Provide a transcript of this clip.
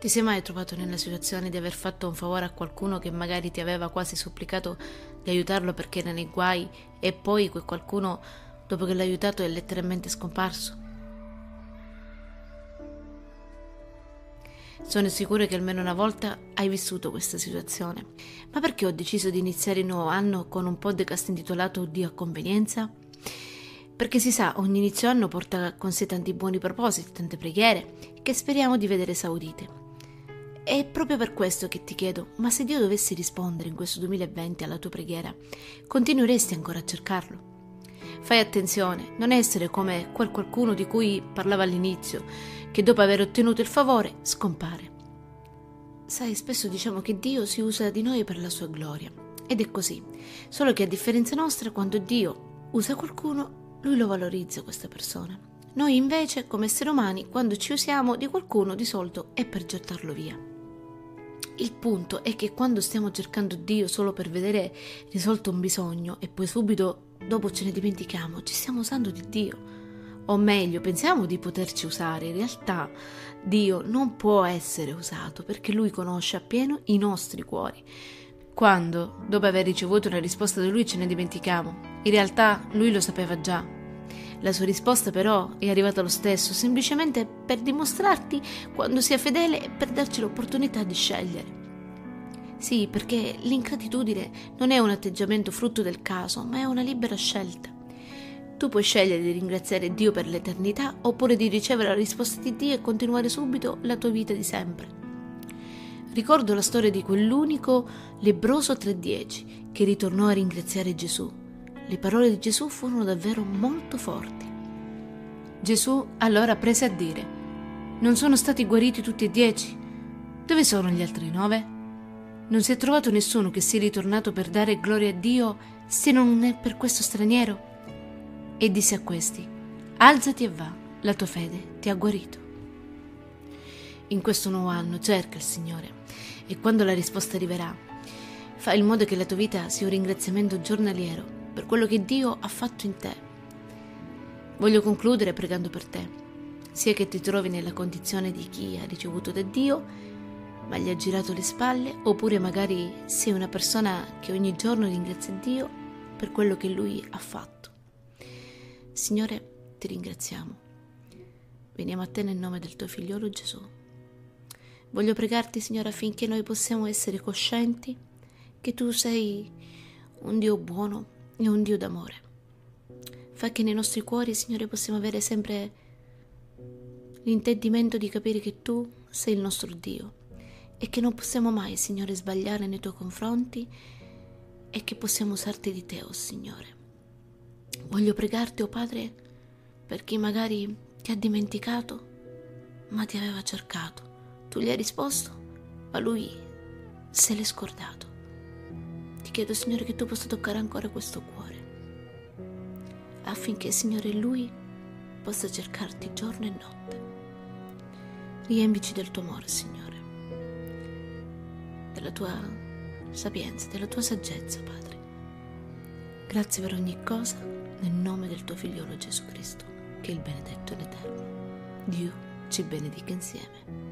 Ti sei mai trovato nella situazione di aver fatto un favore a qualcuno che magari ti aveva quasi supplicato di aiutarlo perché era nei guai e poi quel qualcuno, dopo che l'ha aiutato, è letteralmente scomparso? Sono sicura che almeno una volta hai vissuto questa situazione. Ma perché ho deciso di iniziare il nuovo anno con un podcast intitolato Dio a convenienza? Perché si sa, ogni inizio anno porta con sé tanti buoni propositi, tante preghiere, che speriamo di vedere esaudite. È proprio per questo che ti chiedo, ma se Dio dovesse rispondere in questo 2020 alla tua preghiera, continueresti ancora a cercarlo? Fai attenzione, non essere come quel qualcuno di cui parlava all'inizio, che dopo aver ottenuto il favore scompare. Sai, spesso diciamo che Dio si usa di noi per la sua gloria, ed è così, solo che a differenza nostra, quando Dio usa qualcuno, lui lo valorizza questa persona. Noi invece, come esseri umani, quando ci usiamo di qualcuno, di solito è per gettarlo via. Il punto è che quando stiamo cercando Dio solo per vedere risolto un bisogno e poi subito dopo ce ne dimentichiamo, ci stiamo usando di Dio. O meglio, pensiamo di poterci usare, in realtà Dio non può essere usato perché Lui conosce appieno i nostri cuori. Quando, dopo aver ricevuto una risposta da Lui, ce ne dimentichiamo, in realtà Lui lo sapeva già. La sua risposta però è arrivata lo stesso, semplicemente per dimostrarti quando sia fedele e per darci l'opportunità di scegliere. Sì, perché l'ingratitudine non è un atteggiamento frutto del caso, ma è una libera scelta. Tu puoi scegliere di ringraziare Dio per l'eternità oppure di ricevere la risposta di Dio e continuare subito la tua vita di sempre. Ricordo la storia di quell'unico lebroso 3.10 che ritornò a ringraziare Gesù le parole di Gesù furono davvero molto forti. Gesù allora prese a dire, non sono stati guariti tutti e dieci? Dove sono gli altri nove? Non si è trovato nessuno che sia ritornato per dare gloria a Dio se non è per questo straniero? E disse a questi, alzati e va, la tua fede ti ha guarito. In questo nuovo anno cerca il Signore e quando la risposta arriverà, fa in modo che la tua vita sia un ringraziamento giornaliero per quello che Dio ha fatto in te. Voglio concludere pregando per te, sia che ti trovi nella condizione di chi ha ricevuto da Dio, ma gli ha girato le spalle, oppure magari sei una persona che ogni giorno ringrazia Dio per quello che Lui ha fatto. Signore, ti ringraziamo. Veniamo a te nel nome del tuo figliolo Gesù. Voglio pregarti, Signore, affinché noi possiamo essere coscienti che tu sei un Dio buono, è un Dio d'amore. Fa che nei nostri cuori, Signore, possiamo avere sempre l'intendimento di capire che tu sei il nostro Dio e che non possiamo mai, Signore, sbagliare nei tuoi confronti e che possiamo usarti di te, oh Signore. Voglio pregarti, oh Padre, per chi magari ti ha dimenticato, ma ti aveva cercato. Tu gli hai risposto, ma lui se l'è scordato. Ti chiedo, Signore, che tu possa toccare ancora questo cuore, affinché, Signore, Lui possa cercarti giorno e notte. Riempici del tuo amore, Signore, della tua sapienza, della tua saggezza, Padre. Grazie per ogni cosa, nel nome del tuo figliolo Gesù Cristo, che è il benedetto in eterno. Dio ci benedica insieme.